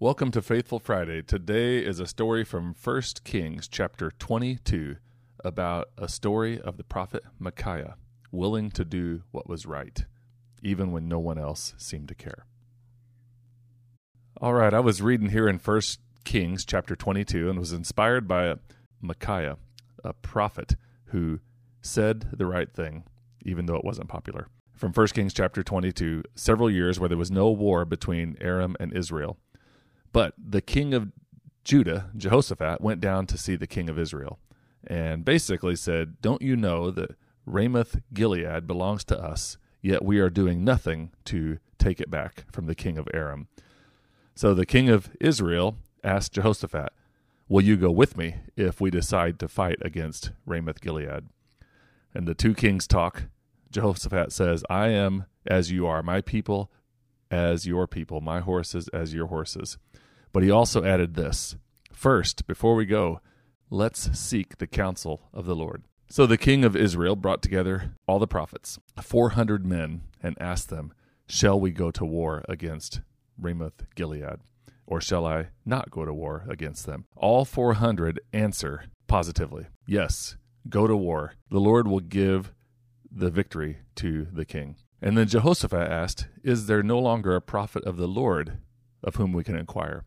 Welcome to Faithful Friday. Today is a story from 1 Kings chapter 22 about a story of the prophet Micaiah, willing to do what was right, even when no one else seemed to care. All right, I was reading here in 1 Kings chapter 22 and was inspired by Micaiah, a prophet who said the right thing, even though it wasn't popular. From 1 Kings chapter 22, several years where there was no war between Aram and Israel. But the king of Judah, Jehoshaphat, went down to see the king of Israel and basically said, Don't you know that Ramoth Gilead belongs to us, yet we are doing nothing to take it back from the king of Aram? So the king of Israel asked Jehoshaphat, Will you go with me if we decide to fight against Ramoth Gilead? And the two kings talk. Jehoshaphat says, I am as you are, my people as your people, my horses as your horses. But he also added this First, before we go, let's seek the counsel of the Lord. So the king of Israel brought together all the prophets, 400 men, and asked them, Shall we go to war against Ramoth Gilead? Or shall I not go to war against them? All 400 answer positively, Yes, go to war. The Lord will give the victory to the king. And then Jehoshaphat asked, Is there no longer a prophet of the Lord of whom we can inquire?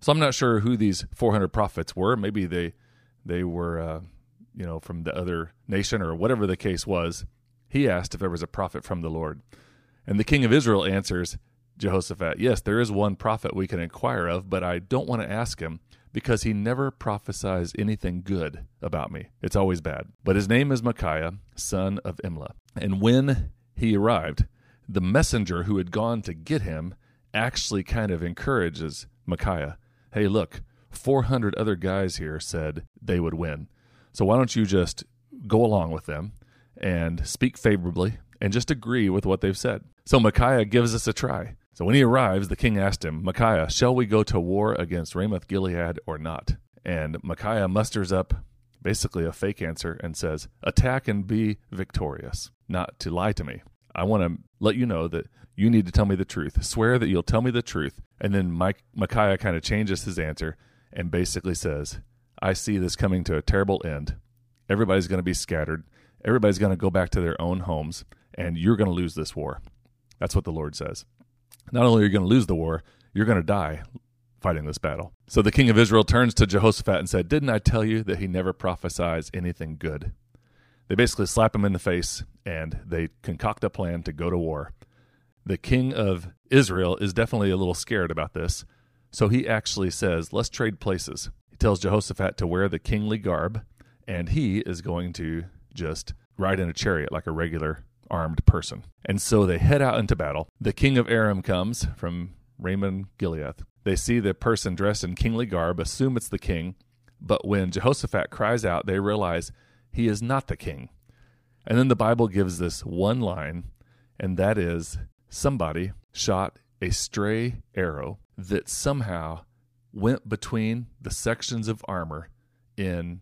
So I'm not sure who these 400 prophets were. Maybe they they were uh, you know from the other nation or whatever the case was. He asked if there was a prophet from the Lord. And the king of Israel answers Jehoshaphat, "Yes, there is one prophet we can inquire of, but I don't want to ask him because he never prophesies anything good about me. It's always bad. But his name is Micaiah, son of Imlah. And when he arrived, the messenger who had gone to get him actually kind of encourages Micaiah hey, look, 400 other guys here said they would win. So why don't you just go along with them and speak favorably and just agree with what they've said? So Micaiah gives us a try. So when he arrives, the king asked him, Micaiah, shall we go to war against Ramoth Gilead or not? And Micaiah musters up basically a fake answer and says, Attack and be victorious, not to lie to me. I want to let you know that you need to tell me the truth. Swear that you'll tell me the truth. And then Mike, Micaiah kind of changes his answer and basically says, I see this coming to a terrible end. Everybody's going to be scattered. Everybody's going to go back to their own homes, and you're going to lose this war. That's what the Lord says. Not only are you going to lose the war, you're going to die fighting this battle. So the king of Israel turns to Jehoshaphat and said, Didn't I tell you that he never prophesies anything good? They basically slap him in the face and they concoct a plan to go to war. The king of Israel is definitely a little scared about this, so he actually says, Let's trade places. He tells Jehoshaphat to wear the kingly garb, and he is going to just ride in a chariot like a regular armed person. And so they head out into battle. The king of Aram comes from Ramoth Gilead. They see the person dressed in kingly garb, assume it's the king, but when Jehoshaphat cries out, they realize he is not the king. And then the Bible gives this one line, and that is somebody shot a stray arrow that somehow went between the sections of armor in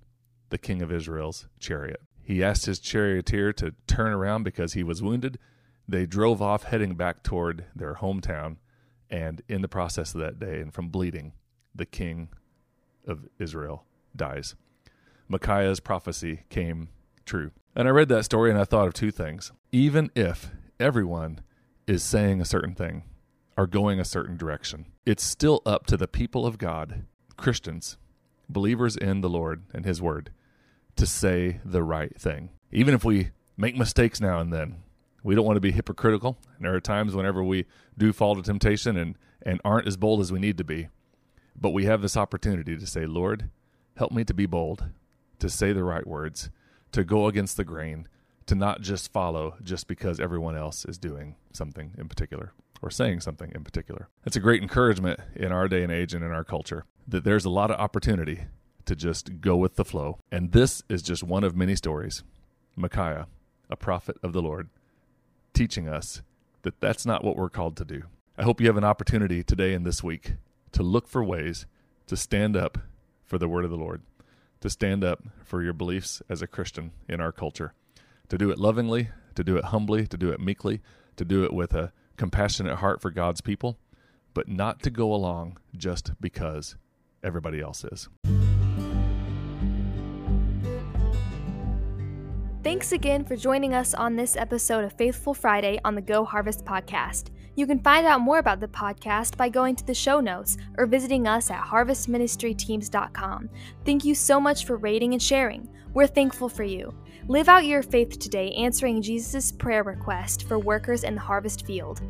the king of Israel's chariot. He asked his charioteer to turn around because he was wounded. They drove off, heading back toward their hometown. And in the process of that day, and from bleeding, the king of Israel dies. Micaiah's prophecy came true. And I read that story and I thought of two things. Even if everyone is saying a certain thing or going a certain direction, it's still up to the people of God, Christians, believers in the Lord and His Word, to say the right thing. Even if we make mistakes now and then, we don't want to be hypocritical. And there are times whenever we do fall to temptation and, and aren't as bold as we need to be. But we have this opportunity to say, Lord, help me to be bold to say the right words, to go against the grain, to not just follow just because everyone else is doing something in particular or saying something in particular. It's a great encouragement in our day and age and in our culture that there's a lot of opportunity to just go with the flow. And this is just one of many stories. Micaiah, a prophet of the Lord, teaching us that that's not what we're called to do. I hope you have an opportunity today and this week to look for ways to stand up for the word of the Lord to stand up for your beliefs as a Christian in our culture, to do it lovingly, to do it humbly, to do it meekly, to do it with a compassionate heart for God's people, but not to go along just because everybody else is. Thanks again for joining us on this episode of Faithful Friday on the Go Harvest podcast. You can find out more about the podcast by going to the show notes or visiting us at harvestministryteams.com. Thank you so much for rating and sharing. We're thankful for you. Live out your faith today, answering Jesus' prayer request for workers in the harvest field.